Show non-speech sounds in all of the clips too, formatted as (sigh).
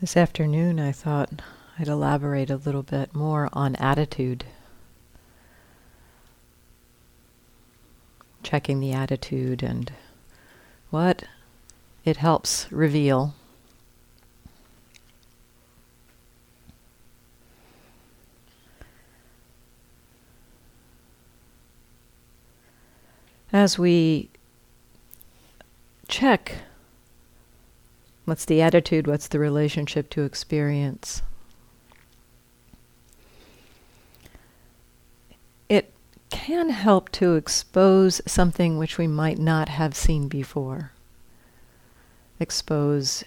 This afternoon, I thought I'd elaborate a little bit more on attitude. Checking the attitude and what it helps reveal. As we check what's the attitude, what's the relationship to experience, it can help to expose something which we might not have seen before. Expose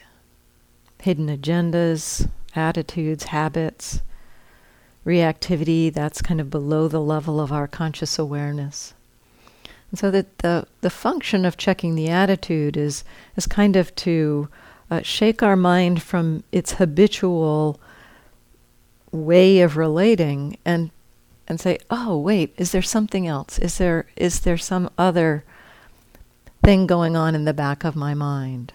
hidden agendas, attitudes, habits, reactivity that's kind of below the level of our conscious awareness. And so that the, the function of checking the attitude is, is kind of to uh, shake our mind from its habitual way of relating and and say, "Oh, wait, is there something else? Is there is there some other thing going on in the back of my mind?"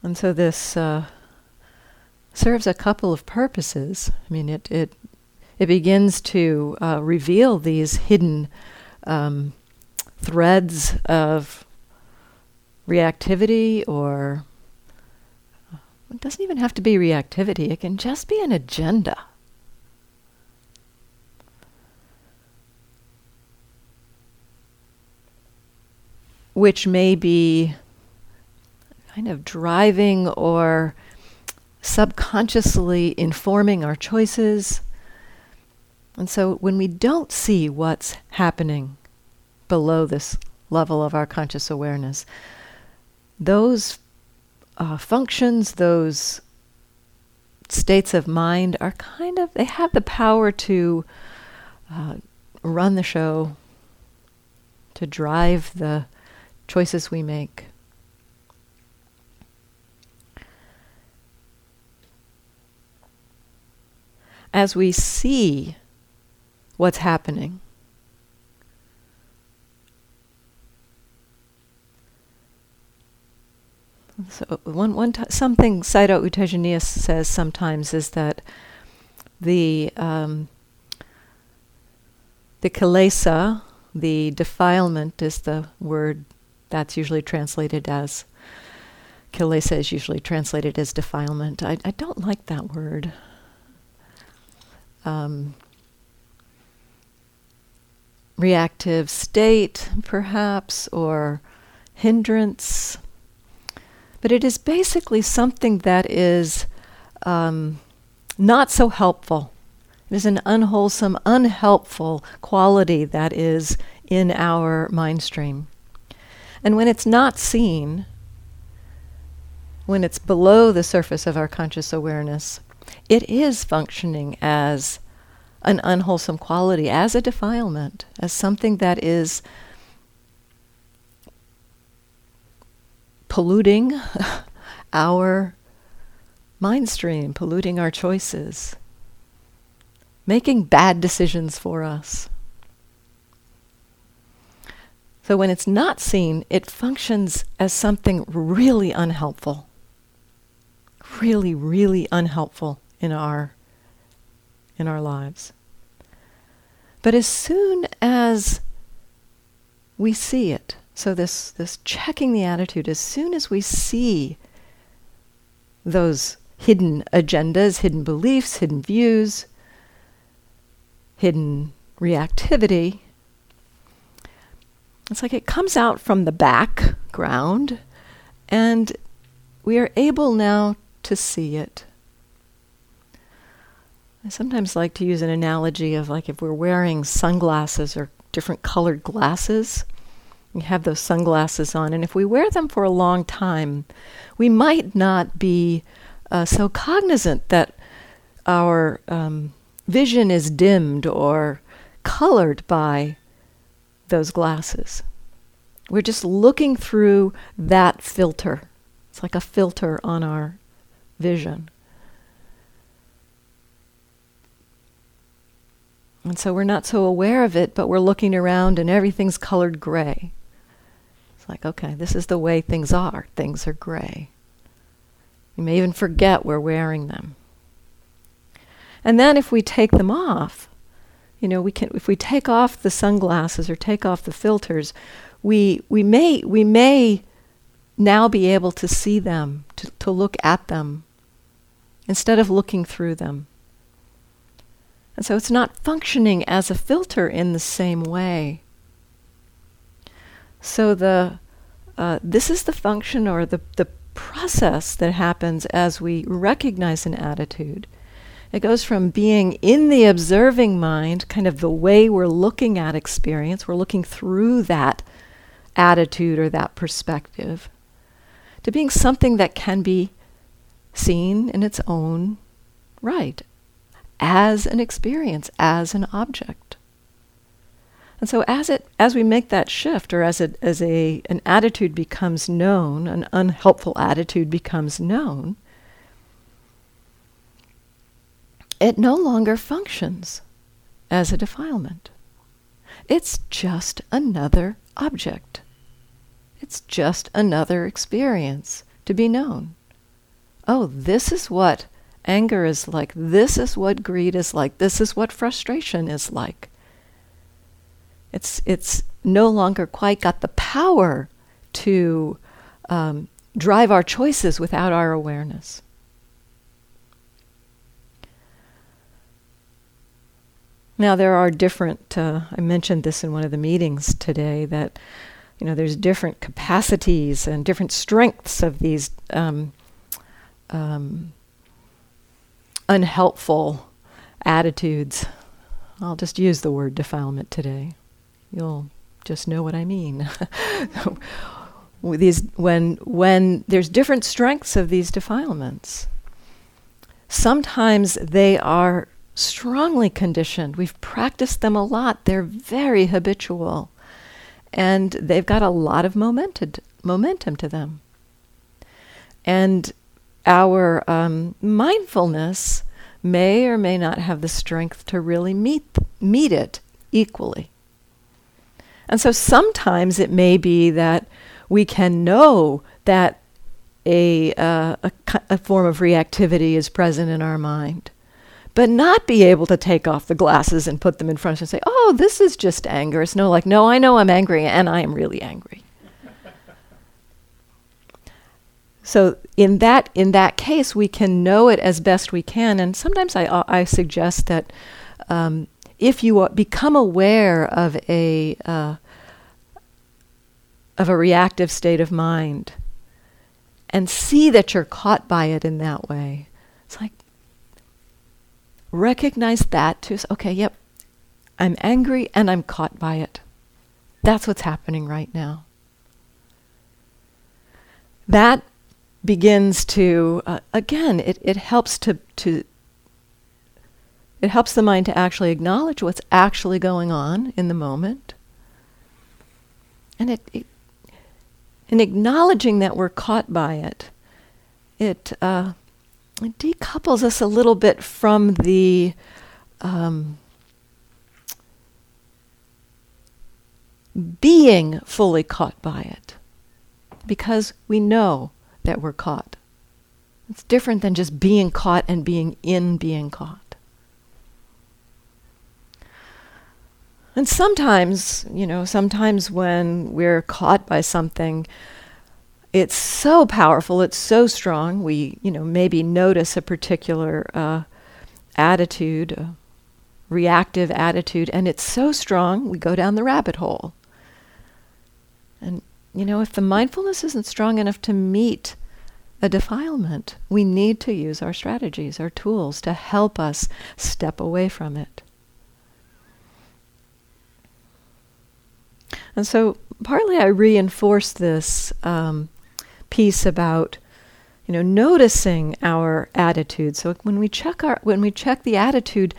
And so this uh, serves a couple of purposes. I mean, it it it begins to uh, reveal these hidden um, threads of reactivity or it doesn't even have to be reactivity, it can just be an agenda. Which may be kind of driving or subconsciously informing our choices. And so when we don't see what's happening below this level of our conscious awareness, those uh, functions, those states of mind are kind of, they have the power to uh, run the show, to drive the choices we make. As we see what's happening, So one one t- something Sayadaw U Tejaniya says sometimes is that the um, the kilesa, the defilement, is the word that's usually translated as kilesa is usually translated as defilement. I, I don't like that word. Um, reactive state, perhaps, or hindrance but it is basically something that is um, not so helpful. It is an unwholesome, unhelpful quality that is in our mind stream. And when it's not seen, when it's below the surface of our conscious awareness, it is functioning as an unwholesome quality, as a defilement, as something that is polluting (laughs) our mind stream, polluting our choices, making bad decisions for us. So when it's not seen, it functions as something really unhelpful. Really, really unhelpful in our in our lives. But as soon as we see it, so this this checking the attitude as soon as we see those hidden agendas, hidden beliefs, hidden views, hidden reactivity, it's like it comes out from the background and we are able now to see it. I sometimes like to use an analogy of like if we're wearing sunglasses or different colored glasses we have those sunglasses on, and if we wear them for a long time, we might not be uh, so cognizant that our um, vision is dimmed or colored by those glasses. We're just looking through that filter. It's like a filter on our vision. And so we're not so aware of it, but we're looking around and everything's colored gray Like, okay, this is the way things are. Things are gray. You may even forget we're wearing them. And then if we take them off, you know, we can if we take off the sunglasses or take off the filters, we we may we may now be able to see them, to, to look at them, instead of looking through them. And so it's not functioning as a filter in the same way. So the uh, this is the function or the, the process that happens as we recognize an attitude. It goes from being in the observing mind, kind of the way we're looking at experience, we're looking through that attitude or that perspective, to being something that can be seen in its own right, as an experience, as an object. And so as it as we make that shift or as it as a an attitude becomes known, an unhelpful attitude becomes known, it no longer functions as a defilement. It's just another object. It's just another experience to be known. Oh, this is what anger is like. This is what greed is like. This is what frustration is like. It's, it's no longer quite got the power to um, drive our choices without our awareness. Now, there are different, uh, I mentioned this in one of the meetings today, that you know, there's different capacities and different strengths of these um, um, unhelpful attitudes. I'll just use the word defilement today. You'll just know what I mean. (laughs) these when when there's different strengths of these defilements. Sometimes they are strongly conditioned. We've practiced them a lot. They're very habitual and they've got a lot of momentum momentum to them. And our um, mindfulness may or may not have the strength to really meet meet it equally. And so sometimes it may be that we can know that a, uh, a, a form of reactivity is present in our mind but not be able to take off the glasses and put them in front of us and say, oh, this is just anger. It's no like, no, I know I'm angry and I am really angry. so in that in that case, we can know it as best we can, and sometimes I I suggest that um, if you uh, become aware of a uh, of a reactive state of mind, and see that you're caught by it in that way, it's like recognize that too. okay, yep, I'm angry and I'm caught by it. That's what's happening right now. That begins to uh, again it, it helps to to it helps the mind to actually acknowledge what's actually going on in the moment and it, it in acknowledging that we're caught by it it uh, it decouples us a little bit from the um, being fully caught by it because we know that we're caught. It's different than just being caught and being in being caught. And sometimes, you know, sometimes when we're caught by something, it's so powerful, it's so strong. We, you know, maybe notice a particular uh, attitude, a reactive attitude, and it's so strong, we go down the rabbit hole. And, you know, if the mindfulness isn't strong enough to meet a defilement, we need to use our strategies, our tools to help us step away from it. And so, partly I reinforce this um, piece about you know noticing our attitude. So when we check our when we check the attitude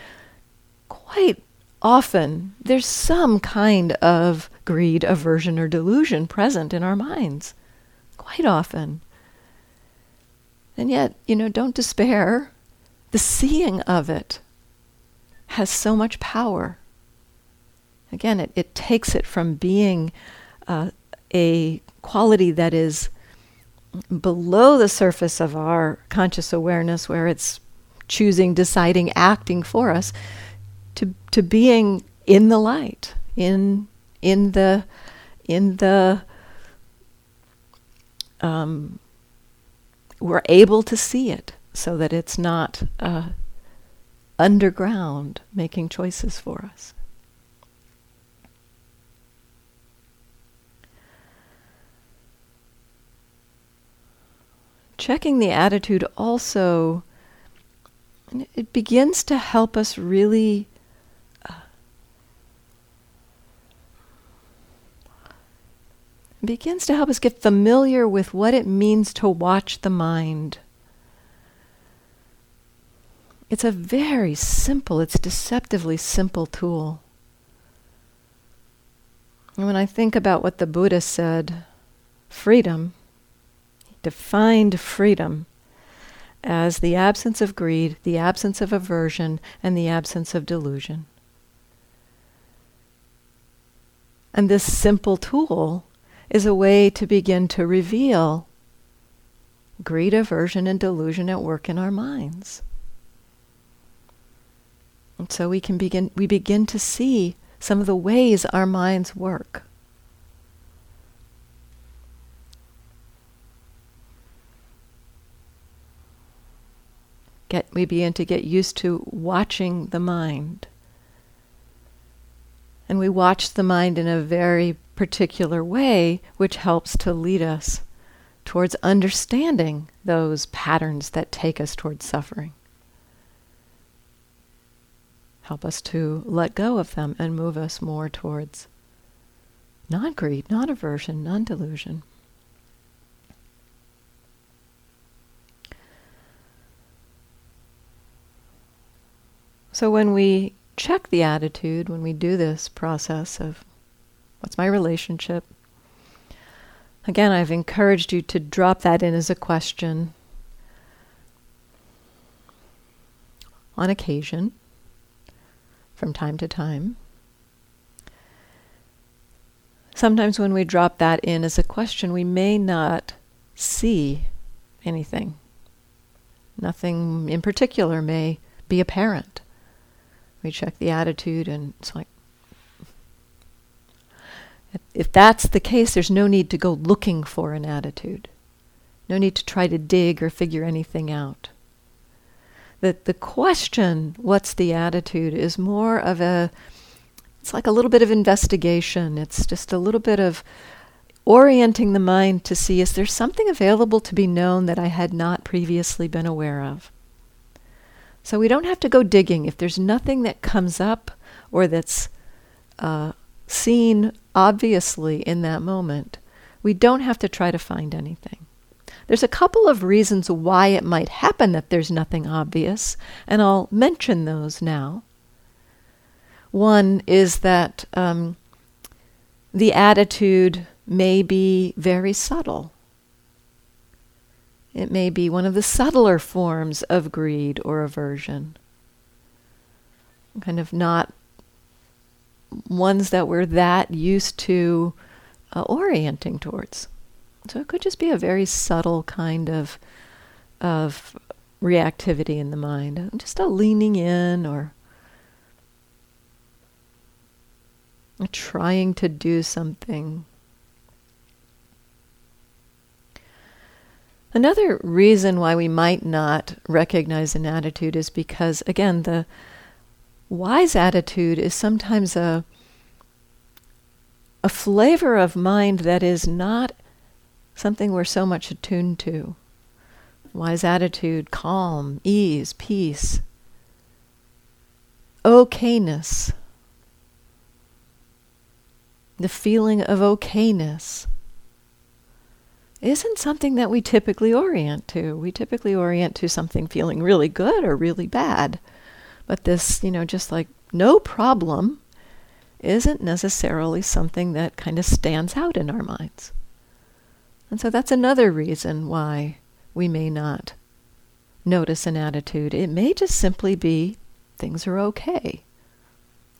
quite often there's some kind of greed aversion or delusion present in our minds. Quite often. And yet you know don't despair. The seeing of it has so much power again it, it takes it from being uh, a quality that is below the surface of our conscious awareness, where it's choosing, deciding, acting for us, to, to being in the light, in, in the, in the, um, we're able to see it so that it's not uh, underground making choices for us. Checking the attitude also it begins to help us really uh, begins to help us get familiar with what it means to watch the mind. It's a very simple, it's deceptively simple tool. And when I think about what the Buddha said, freedom, defined freedom as the absence of greed, the absence of aversion, and the absence of delusion. And this simple tool is a way to begin to reveal greed, aversion, and delusion at work in our minds. And so we can begin we begin to see some of the ways our minds work. Get, we begin to get used to watching the mind. And we watch the mind in a very particular way, which helps to lead us towards understanding those patterns that take us towards suffering. Help us to let go of them and move us more towards non greed, non aversion, non delusion. So when we check the attitude, when we do this process of what's my relationship, again, I've encouraged you to drop that in as a question on occasion, from time to time. Sometimes when we drop that in as a question, we may not see anything. Nothing in particular may be apparent. We check the attitude, and it's like, if that's the case, there's no need to go looking for an attitude. No need to try to dig or figure anything out. That the question, what's the attitude, is more of a, it's like a little bit of investigation. It's just a little bit of orienting the mind to see is there something available to be known that I had not previously been aware of? So we don't have to go digging. If there's nothing that comes up or that's uh, seen obviously in that moment, we don't have to try to find anything. There's a couple of reasons why it might happen that there's nothing obvious, and I'll mention those now. One is that um, the attitude may be very subtle. It may be one of the subtler forms of greed or aversion. Kind of not ones that we're that used to uh, orienting towards. So it could just be a very subtle kind of of reactivity in the mind, just a leaning in or trying to do something Another reason why we might not recognize an attitude is because, again, the wise attitude is sometimes a, a flavor of mind that is not something we're so much attuned to. Wise attitude, calm, ease, peace, okayness, the feeling of okayness isn't something that we typically orient to. We typically orient to something feeling really good or really bad. But this, you know, just like no problem isn't necessarily something that kind of stands out in our minds. And so that's another reason why we may not notice an attitude. It may just simply be things are okay.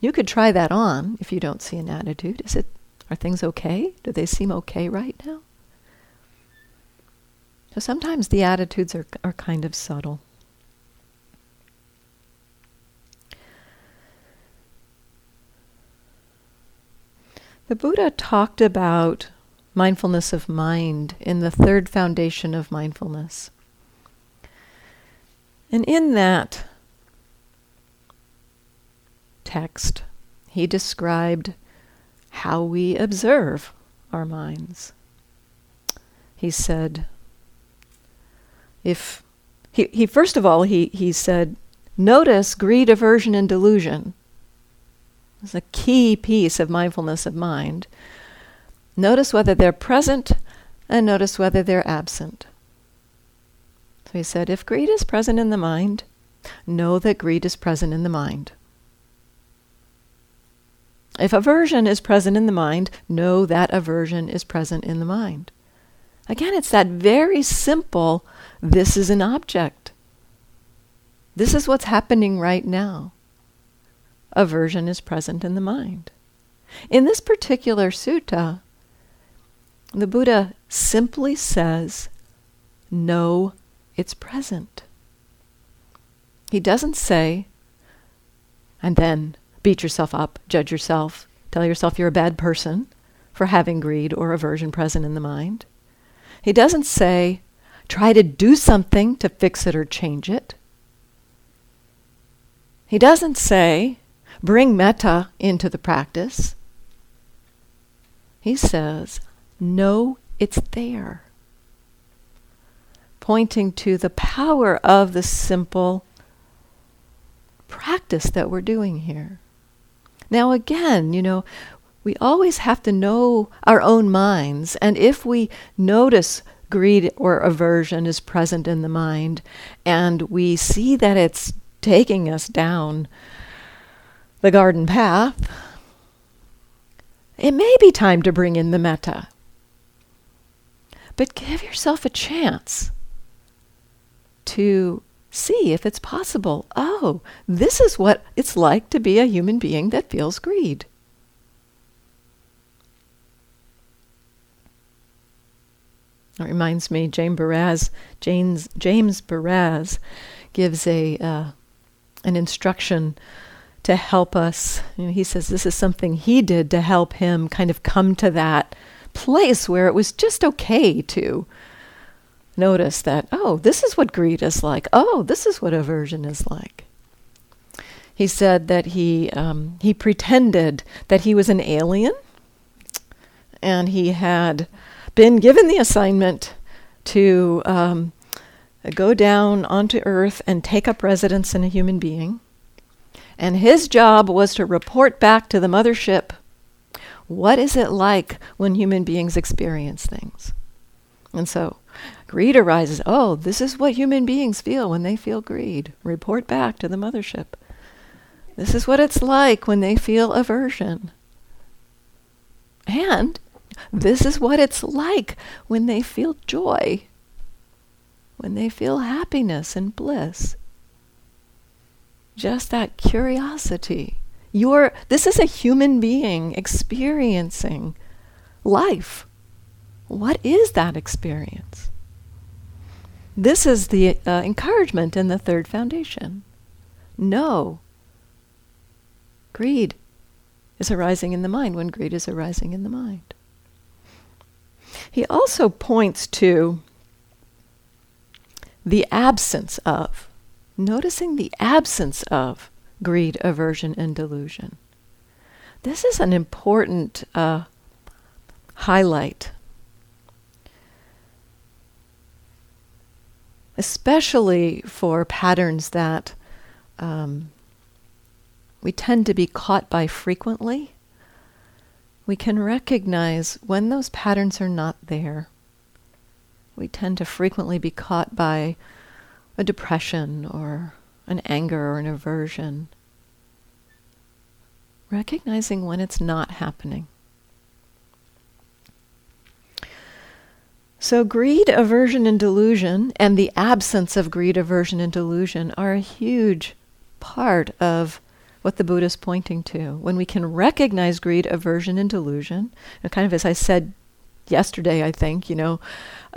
You could try that on if you don't see an attitude. Is it Are things okay? Do they seem okay right now? So sometimes the attitudes are, are kind of subtle. The Buddha talked about mindfulness of mind in the third foundation of mindfulness. And in that text, he described how we observe our minds. He said, if he, he first of all he, he said, notice greed, aversion, and delusion. It's a key piece of mindfulness of mind. Notice whether they're present and notice whether they're absent. So he said, if greed is present in the mind, know that greed is present in the mind. If aversion is present in the mind, know that aversion is present in the mind. Again, it's that very simple this is an object. This is what's happening right now. Aversion is present in the mind. In this particular sutta, the Buddha simply says, Know it's present. He doesn't say, and then beat yourself up, judge yourself, tell yourself you're a bad person for having greed or aversion present in the mind. He doesn't say, try to do something to fix it or change it. He doesn't say, bring metta into the practice. He says, know it's there. Pointing to the power of the simple practice that we're doing here. Now, again, you know, we always have to know our own minds, and if we notice greed or aversion is present in the mind, and we see that it's taking us down the garden path, it may be time to bring in the metta. But give yourself a chance to see if it's possible. Oh, this is what it's like to be a human being that feels greed. It reminds me, James Baraz, James, James Baraz gives a uh, an instruction to help us. You know, he says this is something he did to help him kind of come to that place where it was just okay to notice that, oh, this is what greed is like. Oh, this is what aversion is like. He said that he um, he pretended that he was an alien, and he had been given the assignment to um, go down onto Earth and take up residence in a human being. And his job was to report back to the mothership what is it like when human beings experience things? And so greed arises. Oh, this is what human beings feel when they feel greed. Report back to the mothership. This is what it's like when they feel aversion. And this is what it's like when they feel joy, when they feel happiness and bliss. Just that curiosity. You're, this is a human being experiencing life. What is that experience? This is the uh, encouragement in the third foundation. No. Greed is arising in the mind when greed is arising in the mind. He also points to the absence of, noticing the absence of greed, aversion, and delusion. This is an important uh, highlight, especially for patterns that um, we tend to be caught by frequently we can recognize when those patterns are not there. We tend to frequently be caught by a depression or an anger or an aversion. Recognizing when it's not happening. So, greed, aversion, and delusion, and the absence of greed, aversion, and delusion are a huge part of what the Buddha is pointing to. When we can recognize greed, aversion, and delusion, and kind of as I said yesterday, I think, you know,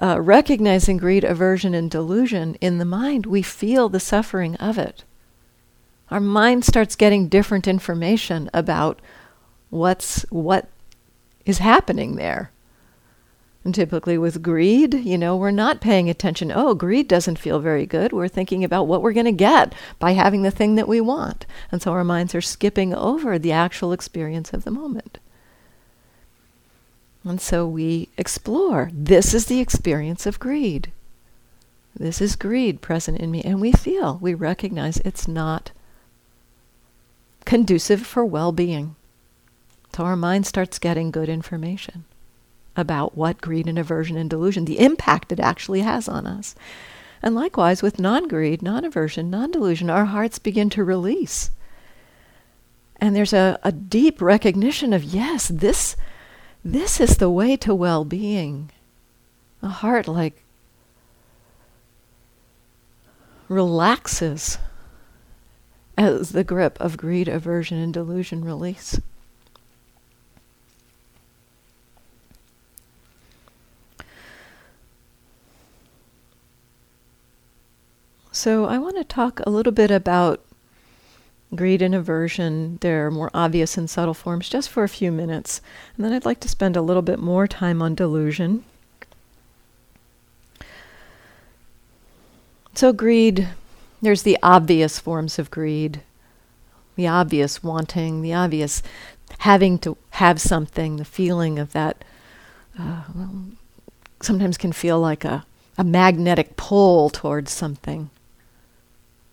uh, recognizing greed, aversion, and delusion in the mind, we feel the suffering of it. Our mind starts getting different information about what's what is happening there. And typically with greed, you know, we're not paying attention. Oh, greed doesn't feel very good. We're thinking about what we're going to get by having the thing that we want. And so our minds are skipping over the actual experience of the moment. And so we explore. This is the experience of greed. This is greed present in me. And we feel, we recognize it's not conducive for well being. So our mind starts getting good information about what greed and aversion and delusion, the impact it actually has on us. And likewise, with non greed, non aversion, non delusion, our hearts begin to release. And there's a, a deep recognition of, yes, this, this is the way to well being. A heart like relaxes as the grip of greed, aversion, and delusion release. So, I want to talk a little bit about greed and aversion, their more obvious and subtle forms, just for a few minutes. And then I'd like to spend a little bit more time on delusion. So, greed, there's the obvious forms of greed, the obvious wanting, the obvious having to have something, the feeling of that. Uh, sometimes can feel like a, a magnetic pull towards something.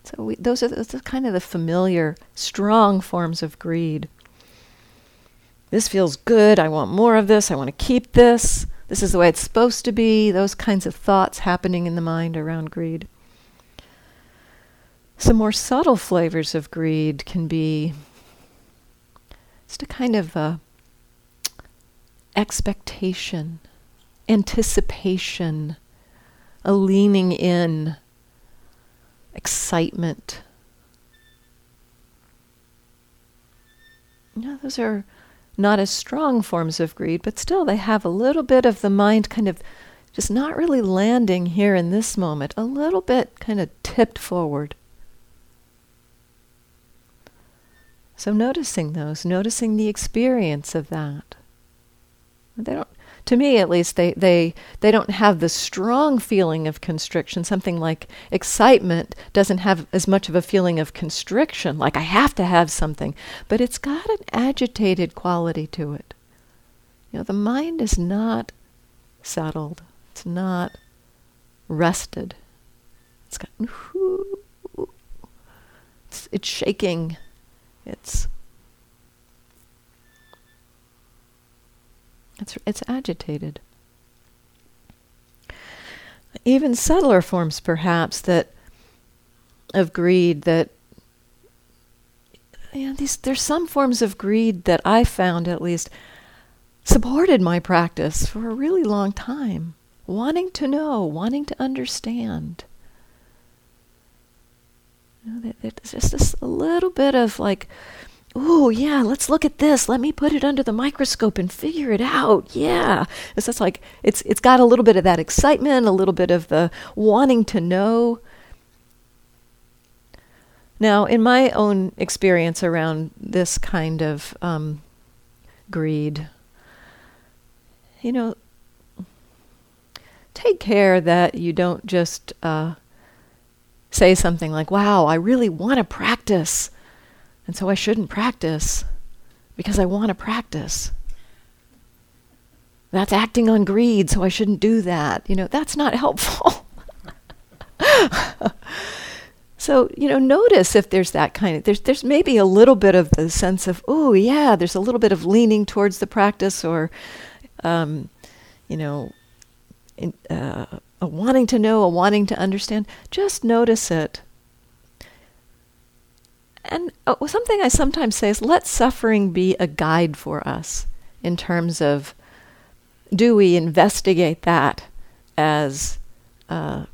So we, those, are, those are kind of the familiar, strong forms of greed. This feels good. I want more of this. I want to keep this. This is the way it's supposed to be. Those kinds of thoughts happening in the mind around greed. Some more subtle flavors of greed can be just a kind of uh, expectation, anticipation, a leaning in excitement. You those are not as strong forms of greed, but still they have a little bit of the mind kind of just not really landing here in this moment, a little bit kind of tipped forward. So noticing those, noticing the experience of that. They don't to me at least, they, they, they don't have the strong feeling of constriction. Something like excitement doesn't have as much of a feeling of constriction, like I have to have something, but it's got an agitated quality to it. You know, the mind is not settled, it's not rested. It's got, it's, it's shaking, it's It's, it's agitated. Even subtler forms, perhaps, that of greed that you know, these, there's some forms of greed that I found at least supported my practice for a really long time. Wanting to know, wanting to understand. You know, there's just this a little bit of like oh yeah let's look at this. Let me put it under the microscope and figure it out. Yeah. It's just like it's it's got a little bit of that excitement a little bit of the wanting to know. Now in my own experience around this kind of um, greed you know take care that you don't just uh, say something like wow i really want to practice and so I shouldn't practice because I want to practice. That's acting on greed, so I shouldn't do that. You know, that's not helpful. (laughs) so, you know, notice if there's that kind of there's there's maybe a little bit of the sense of, oh yeah, there's a little bit of leaning towards the practice or um, you know, in, uh, a wanting to know, a wanting to understand. Just notice it and uh, something I sometimes say is let suffering be a guide for us in terms of do we investigate that as uh,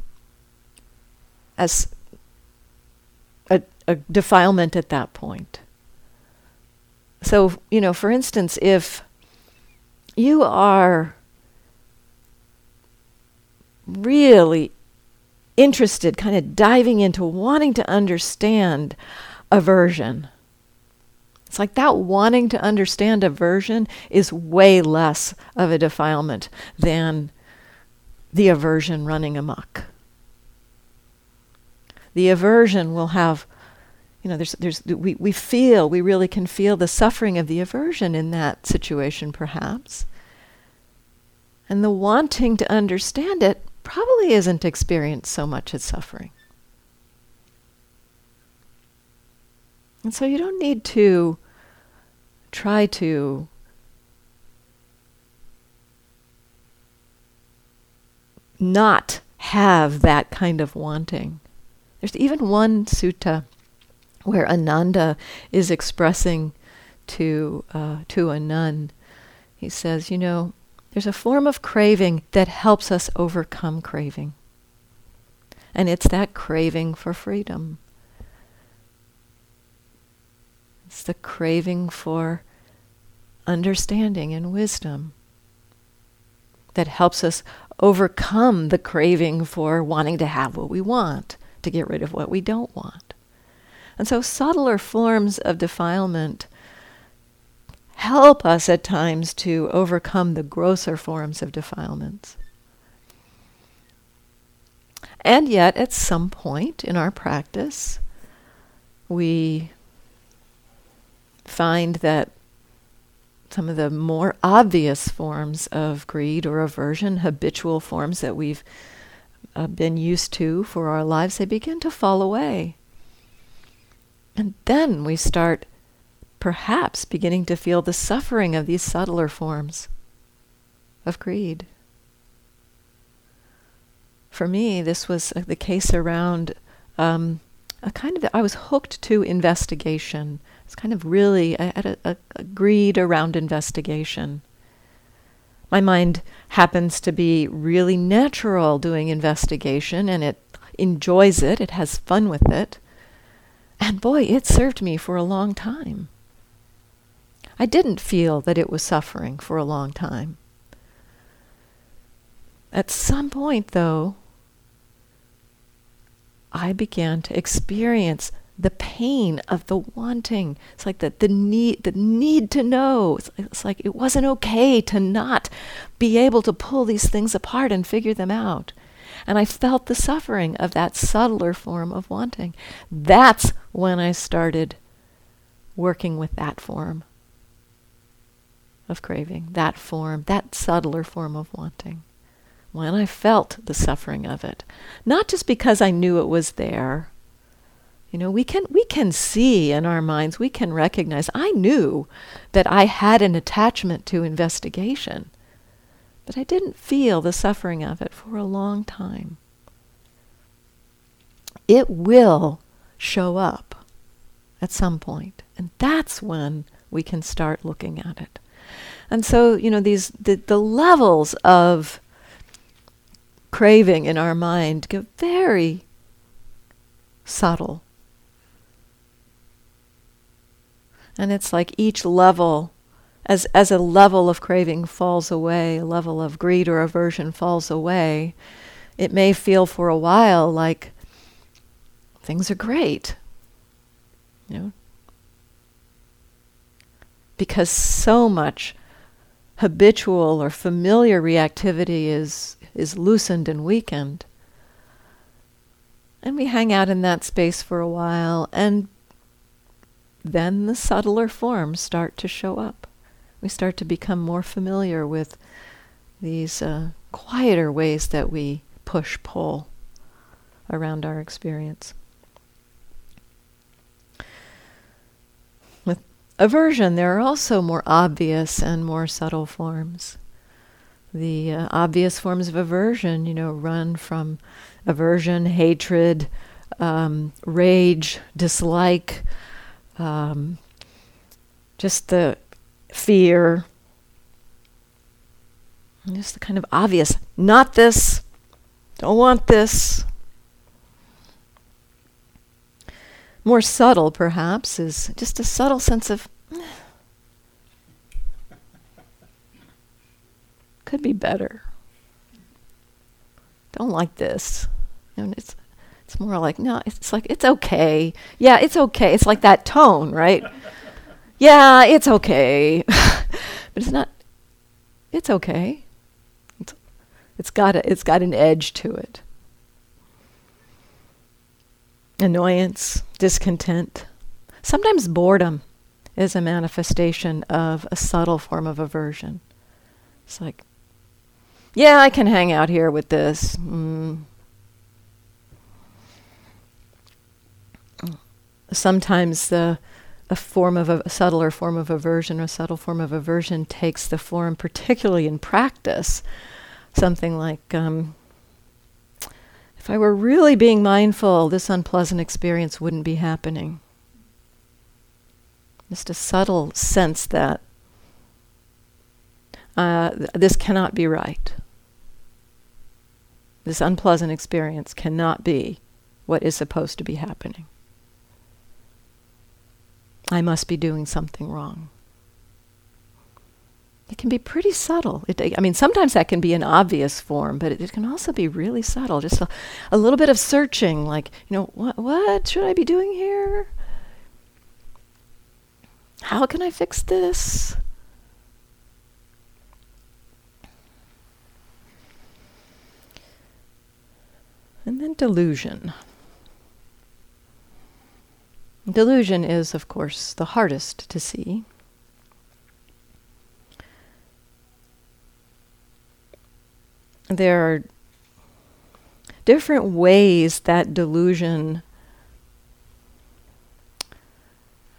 as a, a defilement at that point? So, you know, for instance, if you are really interested, kind of diving into wanting to understand aversion. It's like that wanting to understand aversion is way less of a defilement than the aversion running amok. The aversion will have, you know, there's, there's, we, we feel, we really can feel the suffering of the aversion in that situation, perhaps. And the wanting to understand it probably isn't experienced so much as suffering. And so you don't need to try to not have that kind of wanting. There's even one sutta where Ananda is expressing to uh, to a nun. He says, you know, there's a form of craving that helps us overcome craving. And it's that craving for freedom. It's the craving for understanding and wisdom that helps us overcome the craving for wanting to have what we want, to get rid of what we don't want. And so, subtler forms of defilement help us at times to overcome the grosser forms of defilements. And yet, at some point in our practice, we find that some of the more obvious forms of greed or aversion, habitual forms that we've uh, been used to for our lives, they begin to fall away. And then we start perhaps beginning to feel the suffering of these subtler forms of greed. For me, this was uh, the case around um, a kind of, I was hooked to investigation. It's kind of really, I a, a, a greed around investigation. My mind happens to be really natural doing investigation and it enjoys it, it has fun with it. And boy, it served me for a long time. I didn't feel that it was suffering for a long time. At some point, though, I began to experience the pain of the wanting. It's like the, the need the need to know. It's, it's like it wasn't okay to not be able to pull these things apart and figure them out. And I felt the suffering of that subtler form of wanting. That's when I started working with that form of craving, that form, that subtler form of wanting. When I felt the suffering of it, not just because I knew it was there. You know, we can we can see in our minds, we can recognize. I knew that I had an attachment to investigation, but I didn't feel the suffering of it for a long time. It will show up at some point, and that's when we can start looking at it. And so, you know, these the, the levels of craving in our mind get very subtle. And it's like each level, as, as a level of craving falls away, a level of greed or aversion falls away, it may feel for a while like things are great. You know? Because so much habitual or familiar reactivity is, is loosened and weakened. And we hang out in that space for a while, and then the subtler forms start to show up. We start to become more familiar with these uh, quieter ways that we push pull around our experience. With aversion, there are also more obvious and more subtle forms. The uh, obvious forms of aversion, you know, run from aversion, hatred, um, rage, dislike, um, just the fear, just the kind of obvious, not this, don't want this. More subtle, perhaps, is just a subtle sense of could be better. Don't like this. And it's it's more like no, it's like it's okay. Yeah, it's okay. It's like that tone, right? (laughs) yeah, it's okay. (laughs) but it's not it's okay. It's, it's got a, it's got an edge to it. Annoyance, discontent, sometimes boredom is a manifestation of a subtle form of aversion. It's like, yeah, I can hang out here with this. Mm. Sometimes the a form of a, a subtler form of aversion, a subtle form of aversion takes the form, particularly in practice, something like, um, if I were really being mindful, this unpleasant experience wouldn't be happening. Just a subtle sense that uh, th- this cannot be right. This unpleasant experience cannot be what is supposed to be happening. I must be doing something wrong. It can be pretty subtle. It, I mean, sometimes that can be an obvious form, but it, it can also be really subtle. Just a, a, little bit of searching, like, you know, what, what should I be doing here? How can I fix this? And then delusion. Delusion is, of course, the hardest to see. There are different ways that delusion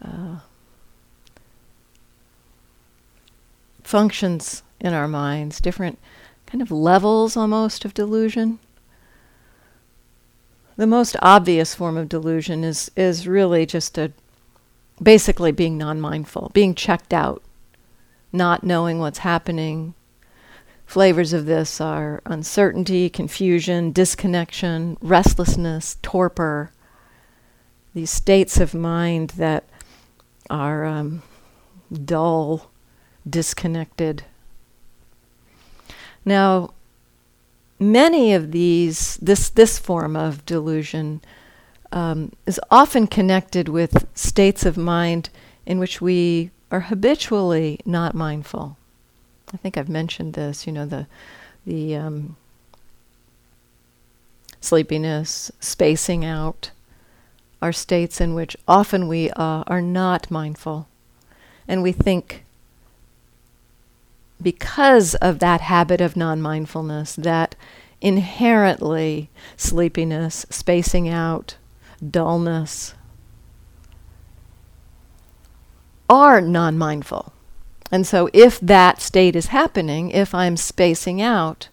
uh, functions in our minds, different kind of levels almost of delusion. The most obvious form of delusion is is really just a basically being non-mindful, being checked out, not knowing what's happening. Flavors of this are uncertainty, confusion, disconnection, restlessness, torpor. These states of mind that are um, dull, disconnected. Now, many of these, this, this form of delusion um, is often connected with states of mind in which we are habitually not mindful. I think I've mentioned this, you know, the, the um, sleepiness, spacing out, are states in which often we uh, are not mindful. And we think because of that habit of non mindfulness, that inherently sleepiness, spacing out, dullness are non mindful. And so, if that state is happening, if I'm spacing out,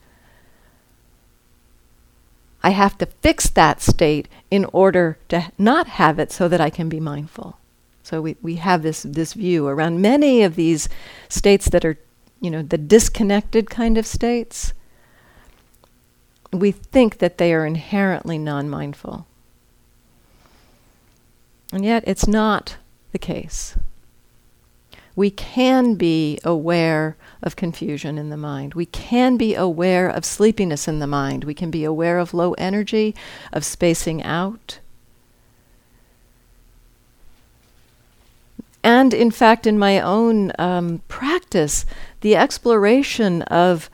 I have to fix that state in order to not have it so that I can be mindful. So we, we have this, this view around many of these states that are you know, the disconnected kind of states, we think that they are inherently non mindful. And yet it's not the case. We can be aware of confusion in the mind. We can be aware of sleepiness in the mind. We can be aware of low energy, of spacing out. And in fact, in my own um, practice, the exploration of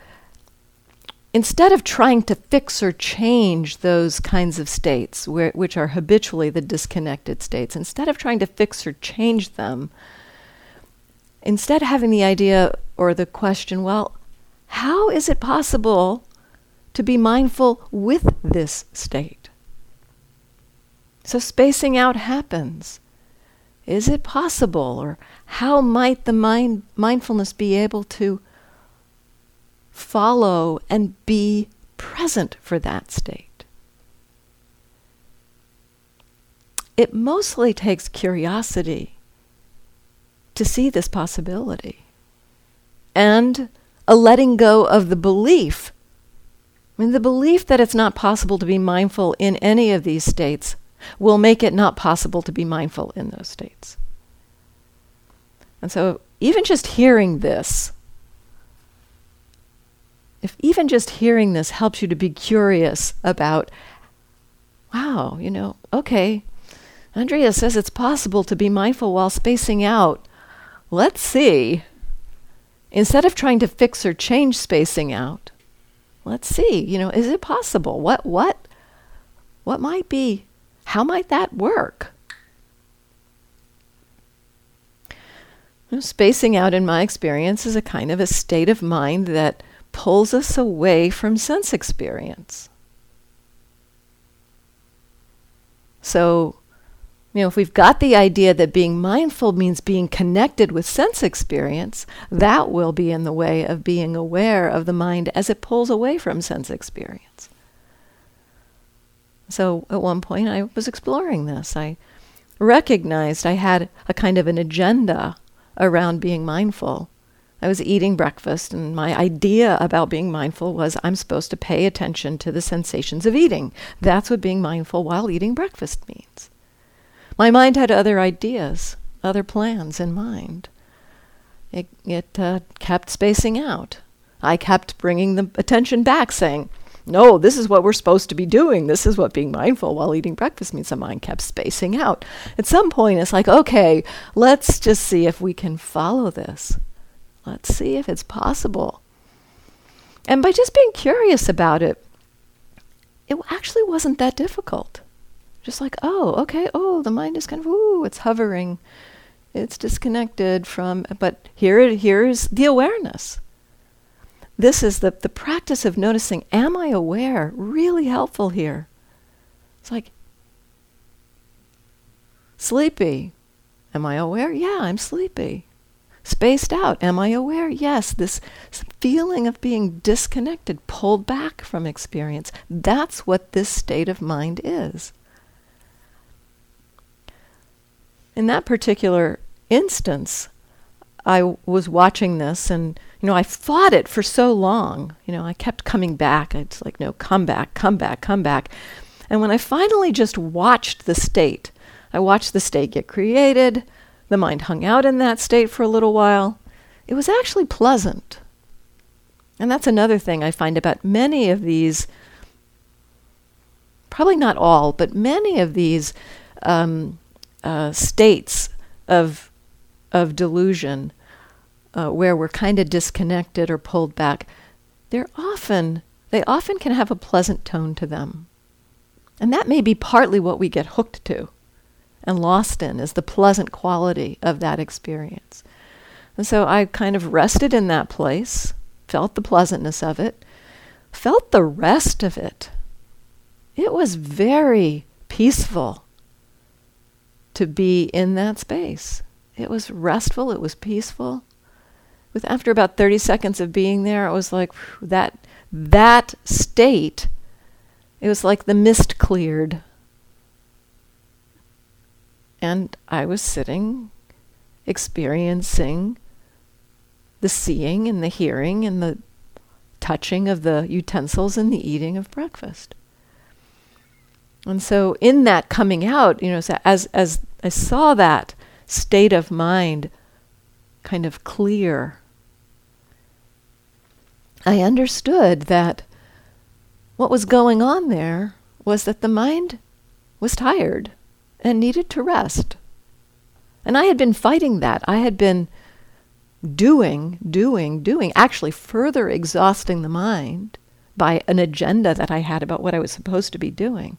instead of trying to fix or change those kinds of states, which are habitually the disconnected states, instead of trying to fix or change them, instead of having the idea or the question, well, how is it possible to be mindful with this state? So spacing out happens. Is it possible? Or how might the mind mindfulness be able to follow and be present for that state? It mostly takes curiosity to see this possibility and a letting go of the belief. I mean, the belief that it's not possible to be mindful in any of these states will make it not possible to be mindful in those states. And so, even just hearing this if even just hearing this helps you to be curious about, wow, you know, okay, Andrea says it's possible to be mindful while spacing out. Let's see. Instead of trying to fix or change spacing out, let's see, you know, is it possible? What what what might be how might that work? Spacing out in my experience is a kind of a state of mind that pulls us away from sense experience. So you know, if we've got the idea that being mindful means being connected with sense experience, that will be in the way of being aware of the mind as it pulls away from sense experience. So at one point I was exploring this. I recognized I had a kind of an agenda around being mindful. I was eating breakfast, and my idea about being mindful was I'm supposed to pay attention to the sensations of eating. That's what being mindful while eating breakfast means. My mind had other ideas, other plans in mind. It, it uh, kept spacing out. I kept bringing the attention back, saying, no, this is what we're supposed to be doing. This is what being mindful while eating breakfast means. The mind kept spacing out. At some point, it's like, okay, let's just see if we can follow this. Let's see if it's possible. And by just being curious about it, it actually wasn't that difficult. Just like, oh, okay, oh, the mind is kind of, ooh, it's hovering. It's disconnected from, but here, here is the awareness. This is the, the practice of noticing, am I aware? Really helpful here. It's like, sleepy. Am I aware? Yeah, I'm sleepy. Spaced out. Am I aware? Yes, this feeling of being disconnected, pulled back from experience. That's what this state of mind is. in that particular instance, I was watching this and, you know, I fought it for so long. You know, I kept coming back. It's like, no, come back, come back, come back. And when I finally just watched the state, I watched the state get created, the mind hung out in that state for a little while. It was actually pleasant. And that's another thing I find about many of these, probably not all, but many of these um, uh, states of of delusion uh, where we're kind of disconnected or pulled back, they're often they often can have a pleasant tone to them, and that may be partly what we get hooked to and lost in is the pleasant quality of that experience. And so I kind of rested in that place, felt the pleasantness of it, felt the rest of it. It was very peaceful to be in that space. It was restful, it was peaceful. With after about 30 seconds of being there, it was like that that state it was like the mist cleared. And I was sitting experiencing the seeing and the hearing and the touching of the utensils and the eating of breakfast. And so in that coming out, you know, as as I saw that state of mind kind of clear, I understood that what was going on there was that the mind was tired and needed to rest. And I had been fighting that. I had been doing, doing, doing, actually further exhausting the mind by an agenda that I had about what I was supposed to be doing.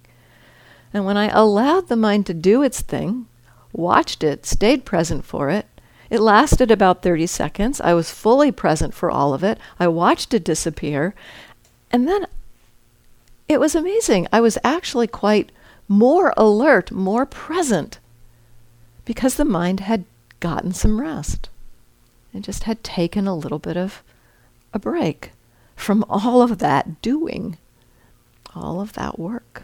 And when I allowed the mind to do its thing, watched it, stayed present for it, it lasted about 30 seconds. I was fully present for all of it. I watched it disappear. And then it was amazing. I was actually quite more alert, more present, because the mind had gotten some rest. It just had taken a little bit of a break from all of that doing, all of that work.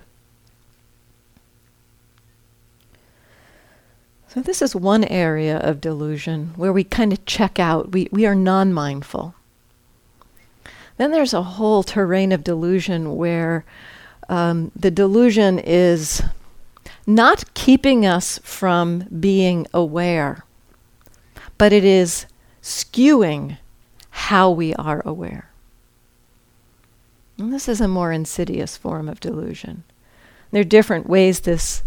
So, this is one area of delusion where we kind of check out, we, we are non mindful. Then there's a whole terrain of delusion where um, the delusion is not keeping us from being aware, but it is skewing how we are aware. And this is a more insidious form of delusion. There are different ways this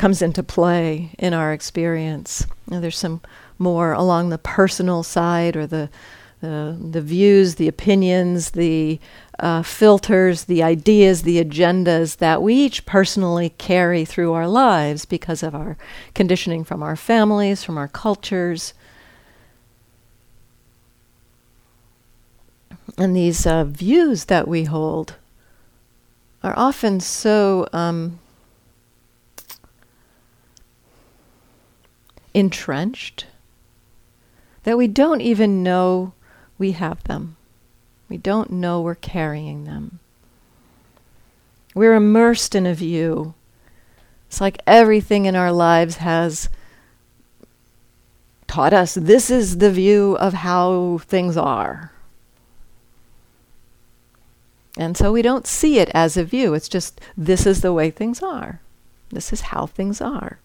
comes into play in our experience. There's some more along the personal side or the the, the views, the opinions, the uh, filters, the ideas, the agendas that we each personally carry through our lives because of our conditioning from our families, from our cultures. And these uh, views that we hold are often so um, entrenched that we don't even know we have them. We don't know we're carrying them. We're immersed in a view. It's like everything in our lives has taught us this is the view of how things are. And so we don't see it as a view. It's just this is the way things are. This is how things are.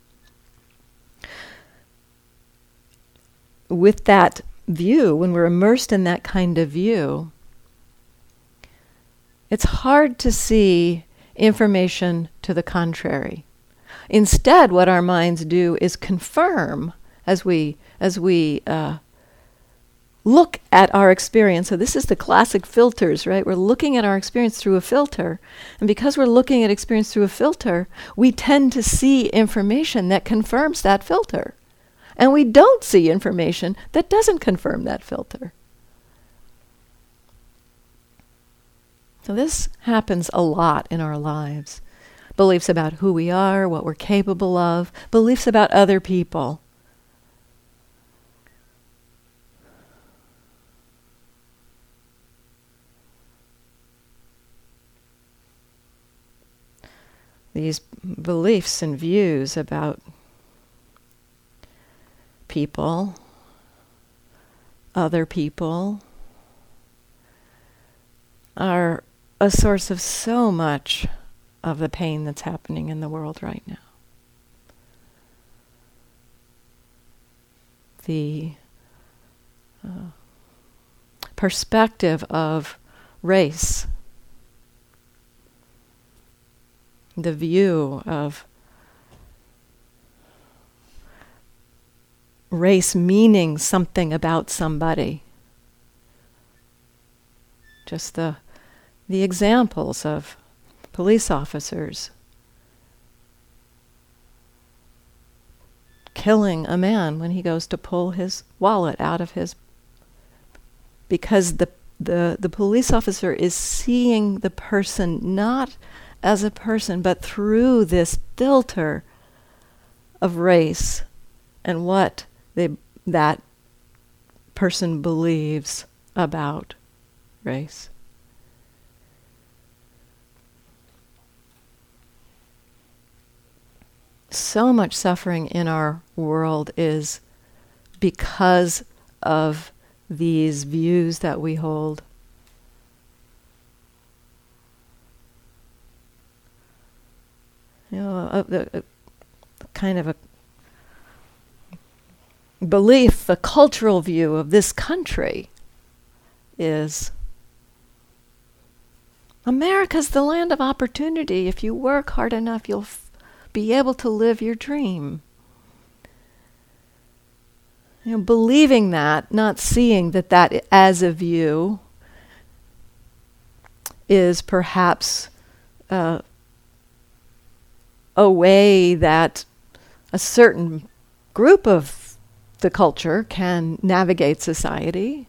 With that view, when we're immersed in that kind of view, it's hard to see information to the contrary. Instead, what our minds do is confirm as we as we uh, look at our experience. So this is the classic filters, right? We're looking at our experience through a filter, and because we're looking at experience through a filter, we tend to see information that confirms that filter. And we don't see information that doesn't confirm that filter. So, this happens a lot in our lives. Beliefs about who we are, what we're capable of, beliefs about other people. These beliefs and views about people, other people, are a source of so much of the pain that's happening in the world right now. The uh, perspective of race, the view of race meaning something about somebody. Just the, the examples of police officers killing a man when he goes to pull his wallet out of his because the the the police officer is seeing the person not as a person but through this filter of race and what they, that person believes about race. So much suffering in our world is because of these views that we hold. You know, a, a, a kind of a belief, the cultural view of this country is America's the land of opportunity. If you work hard enough, you'll f- be able to live your dream. You know, believing that, not seeing that that as a view is perhaps uh, a way that a certain group of the culture can navigate society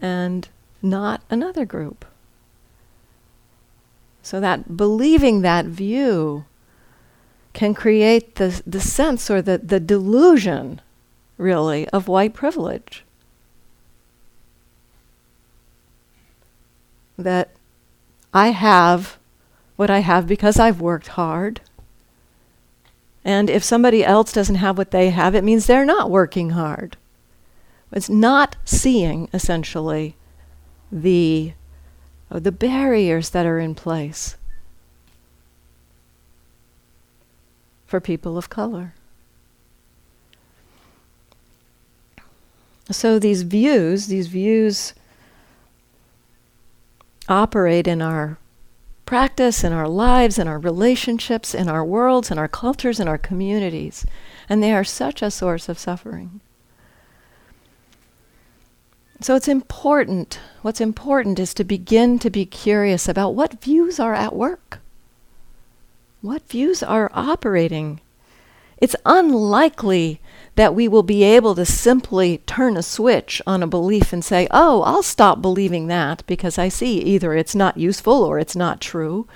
and not another group. So that believing that view can create the, the sense or the, the delusion, really, of white privilege. That I have what I have because I've worked hard and if somebody else doesn't have what they have, it means they're not working hard. It's not seeing, essentially, the, uh, the barriers that are in place for people of color. So these views, these views operate in our practice, in our lives, in our relationships, in our worlds, in our cultures, in our communities. And they are such a source of suffering. So it's important, what's important is to begin to be curious about what views are at work. What views are operating? It's unlikely that we will be able to simply turn a switch on a belief and say, oh, I'll stop believing that because I see either it's not useful or it's not true.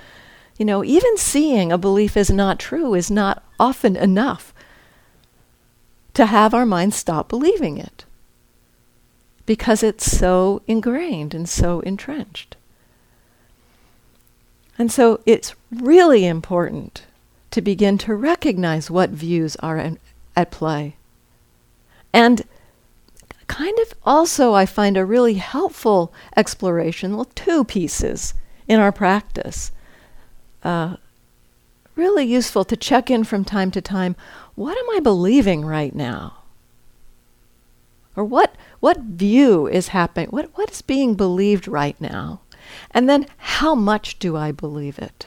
You know, even seeing a belief is not true is not often enough to have our mind stop believing it because it's so ingrained and so entrenched. And so it's really important to begin to recognize what views are at play. And kind of also, I find a really helpful exploration, well, two pieces in our practice. Uh, really useful to check in from time to time what am I believing right now? Or what what view is happening? What, what is being believed right now? And then how much do I believe it?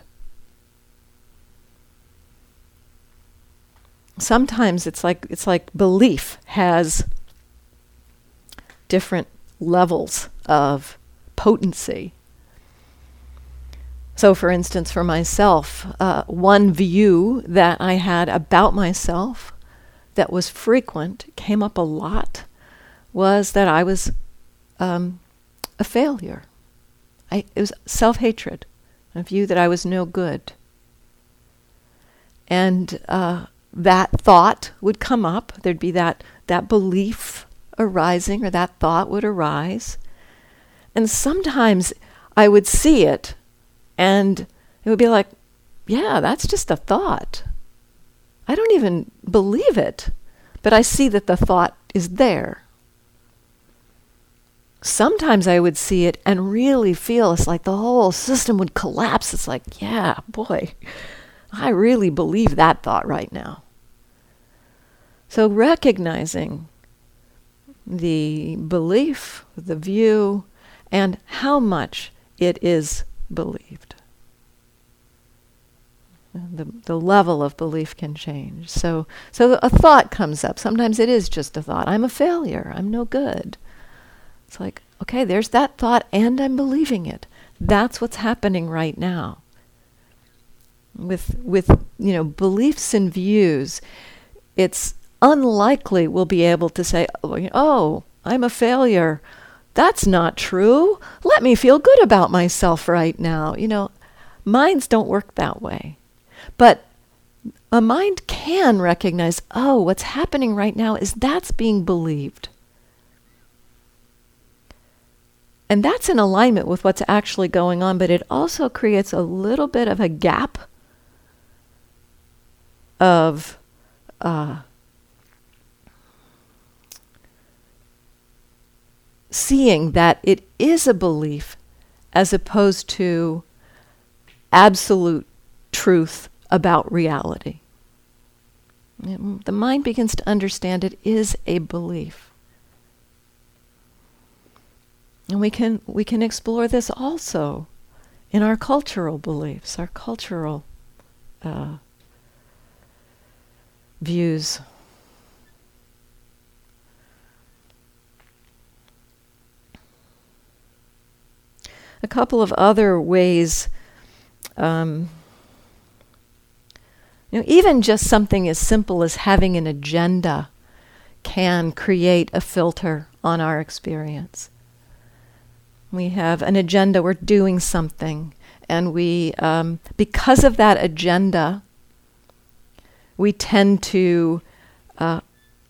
Sometimes it's like it's like belief has different levels of potency. So, for instance, for myself, uh, one view that I had about myself that was frequent, came up a lot, was that I was um, a failure. I, it was self hatred, a view that I was no good. And uh, that thought would come up. There'd be that, that belief arising, or that thought would arise. And sometimes I would see it, and it would be like, yeah, that's just a thought. I don't even believe it, but I see that the thought is there sometimes I would see it and really feel it's like the whole system would collapse. It's like, yeah, boy, I really believe that thought right now. So recognizing the belief, the view, and how much it is believed. The, the level of belief can change. So, so a thought comes up. Sometimes it is just a thought. I'm a failure. I'm no good. It's like, okay, there's that thought and I'm believing it. That's what's happening right now. With with, you know, beliefs and views, it's unlikely we'll be able to say, "Oh, I'm a failure." That's not true. Let me feel good about myself right now. You know, minds don't work that way. But a mind can recognize, oh, what's happening right now is that's being believed. And that's in alignment with what's actually going on, but it also creates a little bit of a gap of uh, seeing that it is a belief as opposed to absolute truth about reality. The mind begins to understand it is a belief. And we can we can explore this also in our cultural beliefs, our cultural uh, views. Couple of other ways, um, you know, even just something as simple as having an agenda can create a filter on our experience. We have an agenda, we're doing something. And we, um, because of that agenda, we tend to uh,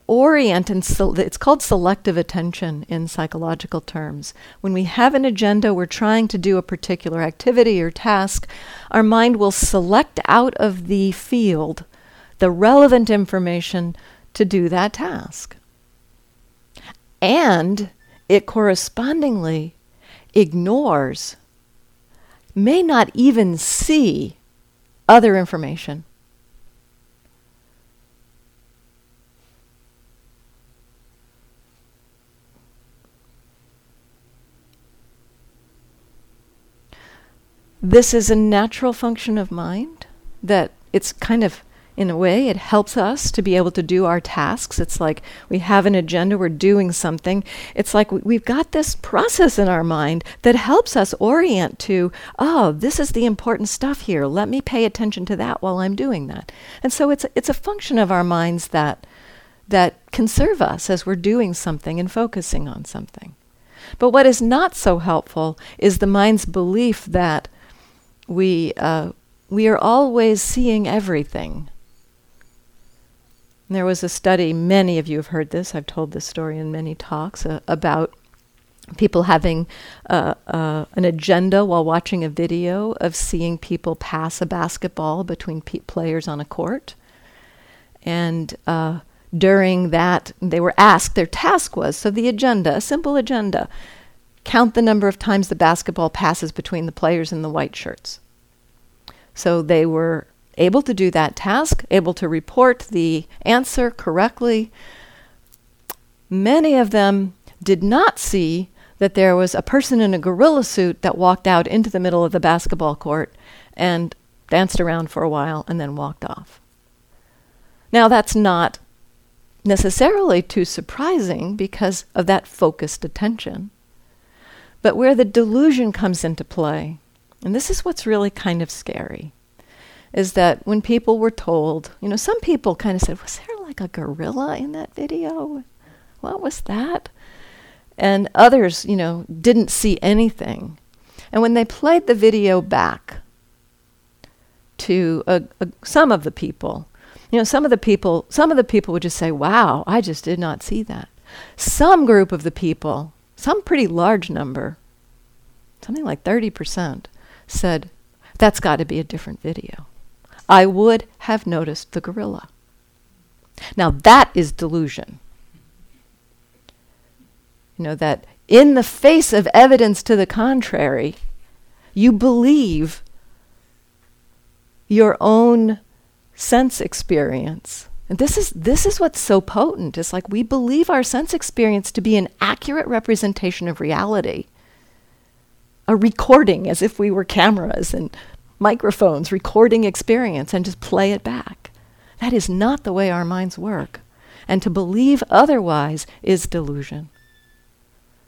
orient and se- it's called selective attention in psychological terms. When we have an agenda, we're trying to do a particular activity or task, our mind will select out of the field the relevant information to do that task. And it correspondingly ignores, may not even see other information. This is a natural function of mind, that it's kind of in a way, it helps us to be able to do our tasks. It's like we have an agenda, we're doing something. It's like we, have got this process in our mind that helps us orient to, oh, this is the important stuff here. Let me pay attention to that while I'm doing that. And so it's, it's a function of our minds that, that can serve us as we're doing something and focusing on something. But what is not so helpful is the mind's belief that we, uh, we are always seeing everything there was a study, many of you have heard this, I've told this story in many talks, uh, about people having uh, uh, an agenda while watching a video of seeing people pass a basketball between pe- players on a court. And uh, during that, they were asked, their task was so the agenda, a simple agenda, count the number of times the basketball passes between the players in the white shirts. So they were able to do that task, able to report the answer correctly. Many of them did not see that there was a person in a gorilla suit that walked out into the middle of the basketball court and danced around for a while and then walked off. Now, that's not necessarily too surprising because of that focused attention. But where the delusion comes into play, and this is what's really kind of scary, is that when people were told, you know, some people kind of said, Was there like a gorilla in that video? What was that? And others, you know, didn't see anything. And when they played the video back to uh, uh, some of the people, you know, some of the people, some of the people would just say, "Wow, I just did not see that." Some group of the people, some pretty large number, something like 30%, said, "That's got to be a different video." I would have noticed the gorilla. Now that is delusion. You know, that in the face of evidence to the contrary, you believe your own sense experience. And this is this is what's so potent. It's like we believe our sense experience to be an accurate representation of reality. A recording as if we were cameras and microphones recording experience and just play it back. That is not the way our minds work. And to believe otherwise is delusion.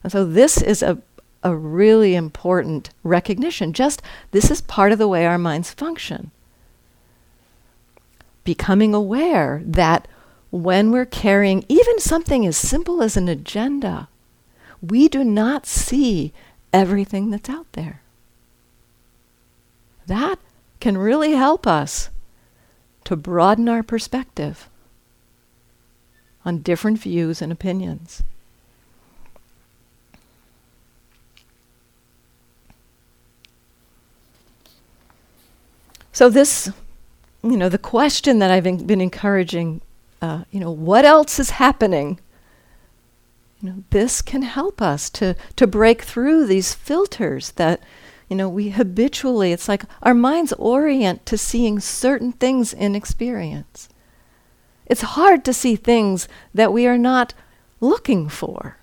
And so this is a, a really important recognition. Just this is part of the way our minds function. Becoming aware that when we're carrying even something as simple as an agenda, we do not see everything that's out there that can really help us to broaden our perspective on different views and opinions. So, this, you know, the question that I've been encouraging, uh, you know, what else is happening? You know, this can help us to, to break through these filters that you know, we habitually, it's like our minds orient to seeing certain things in experience. It's hard to see things that we are not looking for.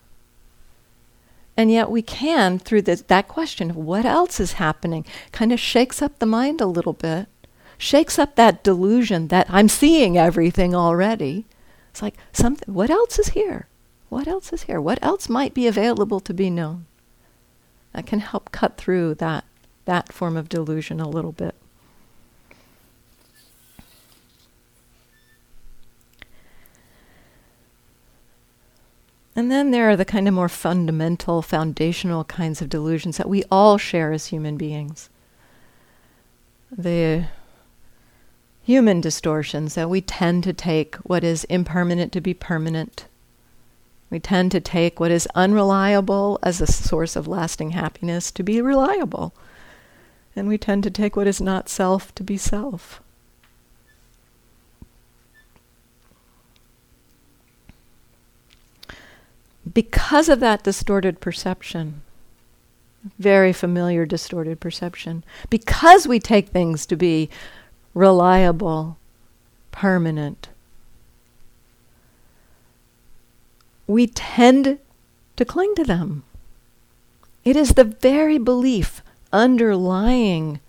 And yet we can, through this, that question of what else is happening, kind of shakes up the mind a little bit, shakes up that delusion that I'm seeing everything already. It's like, something, what else is here? What else is here? What else might be available to be known? that can help cut through that that form of delusion a little bit. And then there are the kind of more fundamental, foundational kinds of delusions that we all share as human beings. The human distortions that we tend to take what is impermanent to be permanent, we tend to take what is unreliable as a source of lasting happiness to be reliable. And we tend to take what is not self to be self. Because of that distorted perception, very familiar distorted perception, because we take things to be reliable, permanent, we tend to cling to them. It is the very belief underlying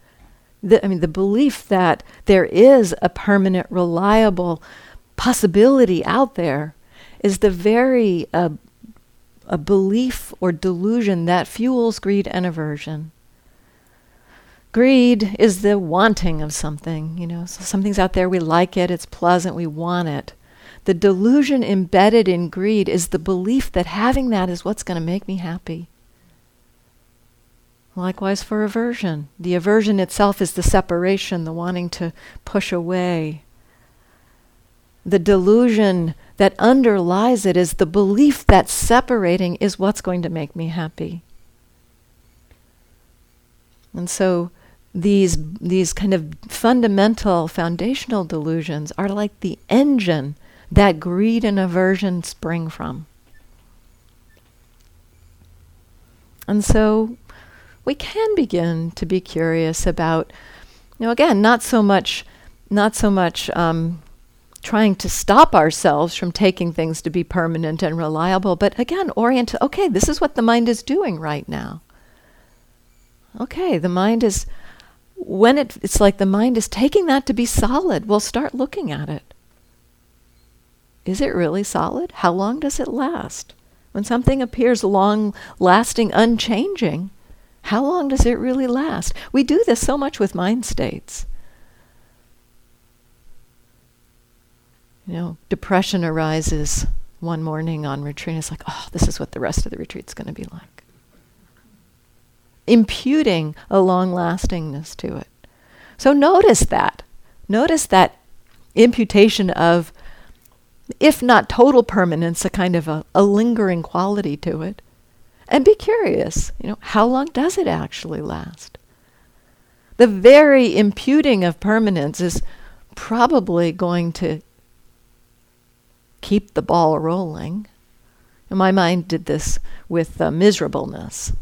the, I mean, the belief that there is a permanent, reliable possibility out there is the very uh, a belief or delusion that fuels greed and aversion. Greed is the wanting of something, you know, so something's out there, we like it, it's pleasant, we want it. The delusion embedded in greed is the belief that having that is what's going to make me happy. Likewise for aversion. The aversion itself is the separation, the wanting to push away. The delusion that underlies it is the belief that separating is what's going to make me happy. And so these these kind of fundamental foundational delusions are like the engine that greed and aversion spring from. And so we can begin to be curious about, you know, again, not so much, not so much um, trying to stop ourselves from taking things to be permanent and reliable, but again, orient. Okay, this is what the mind is doing right now. Okay, the mind is when it, it's like the mind is taking that to be solid. We'll start looking at it. Is it really solid? How long does it last? When something appears long lasting, unchanging, how long does it really last? We do this so much with mind states. You know, depression arises one morning on retreat. It's like, oh, this is what the rest of the retreat's going to be like. Imputing a long lastingness to it. So notice that. Notice that imputation of, if not total permanence, a kind of a, a lingering quality to it and be curious. You know, how long does it actually last? The very imputing of permanence is probably going to keep the ball rolling. And my mind did this with uh, miserableness.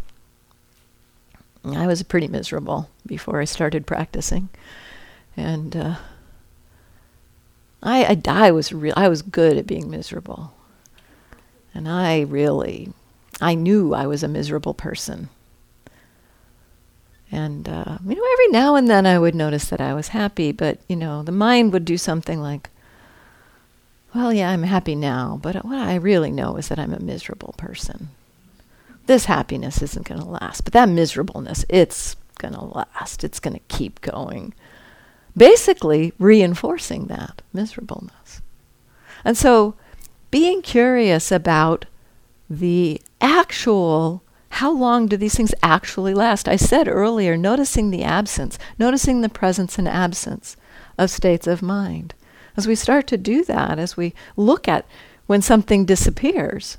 I was pretty miserable before I started practicing, and uh, I, I, I was re- I was good at being miserable, and I really I knew I was a miserable person. And, uh, you know, every now and then I would notice that I was happy, but, you know, the mind would do something like, well, yeah, I'm happy now, but what I really know is that I'm a miserable person. This happiness isn't going to last, but that miserableness, it's going to last. It's going to keep going. Basically, reinforcing that miserableness. And so, being curious about the actual how long do these things actually last? I said earlier, noticing the absence, noticing the presence and absence of states of mind. As we start to do that, as we look at when something disappears,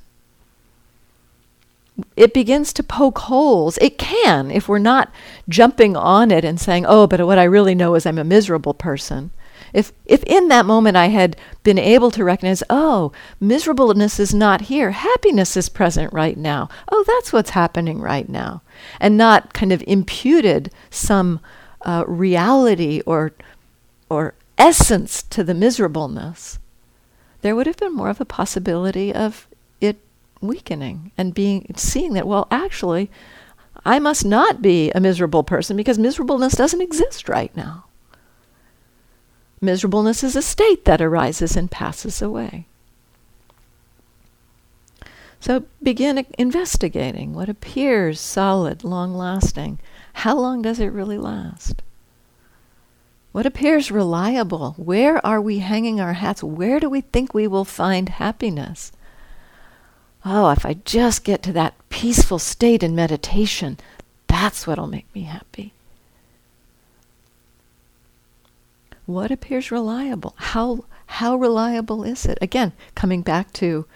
it begins to poke holes. It can, if we're not jumping on it and saying, oh, but what I really know is I'm a miserable person. If, if in that moment I had been able to recognize, oh, miserableness is not here, happiness is present right now. Oh, that's what's happening right now. And not kind of imputed some uh, reality or, or essence to the miserableness, there would have been more of a possibility of weakening and being seeing that, well, actually, I must not be a miserable person because miserableness doesn't exist right now. Miserableness is a state that arises and passes away. So begin investigating what appears solid, long lasting. How long does it really last? What appears reliable? Where are we hanging our hats? Where do we think we will find happiness? Oh, if I just get to that peaceful state in meditation, that's what'll make me happy. what appears reliable? How how reliable is it? Again, coming back to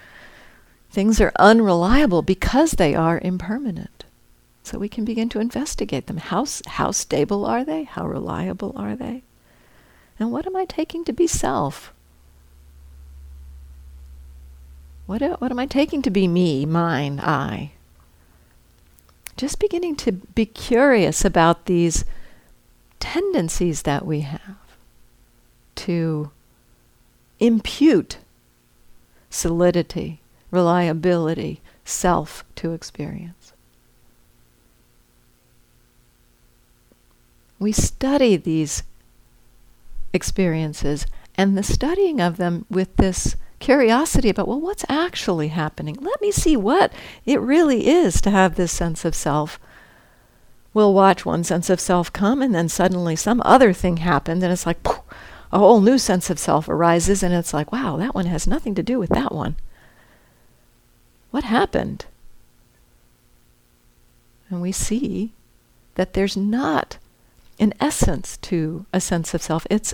things are unreliable because they are impermanent. So we can begin to investigate them. How how stable are they? How reliable are they? And what am I taking to be self? What, what am I taking to be me, mine, I? Just beginning to be curious about these tendencies that we have to impute solidity, reliability, self to experience. we study these experiences and the studying of them with this curiosity about, well, what's actually happening? Let me see what it really is to have this sense of self. We'll watch one sense of self come, and then suddenly some other thing happened, and it's like poof, a whole new sense of self arises, and it's like, wow, that one has nothing to do with that one. What happened? And we see that there's not an essence to a sense of self. It's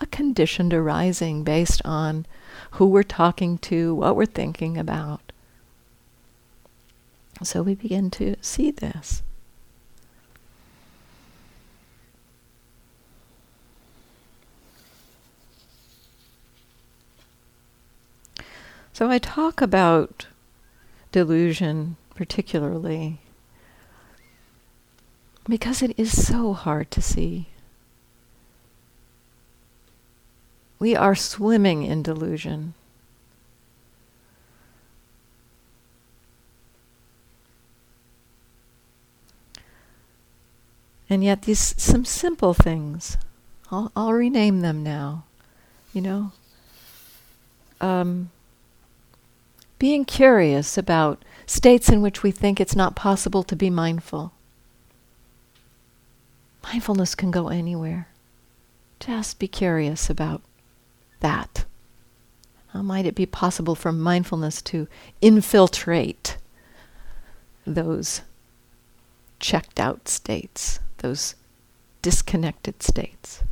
a conditioned arising based on who we're talking to, what we're thinking about. So we begin to see this. So I talk about delusion particularly because it is so hard to see. We are swimming in delusion. And yet, these some simple things, I'll, I'll rename them now. You know, um, being curious about states in which we think it's not possible to be mindful. Mindfulness can go anywhere. Just be curious about that? How might it be possible for mindfulness to infiltrate those checked out states, those disconnected states?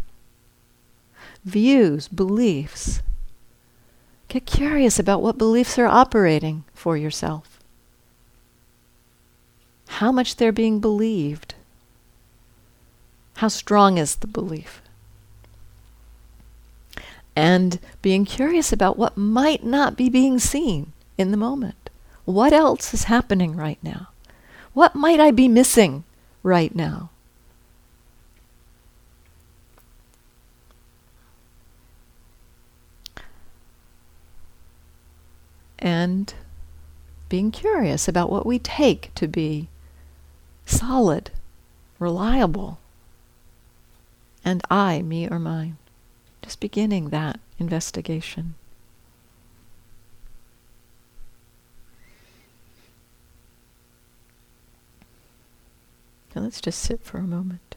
Views, beliefs. Get curious about what beliefs are operating for yourself. How much they're being believed. How strong is the belief? And being curious about what might not be being seen in the moment. What else is happening right now? What might I be missing right now? And being curious about what we take to be solid, reliable, and I, me, or mine. Just beginning that investigation. Now let's just sit for a moment.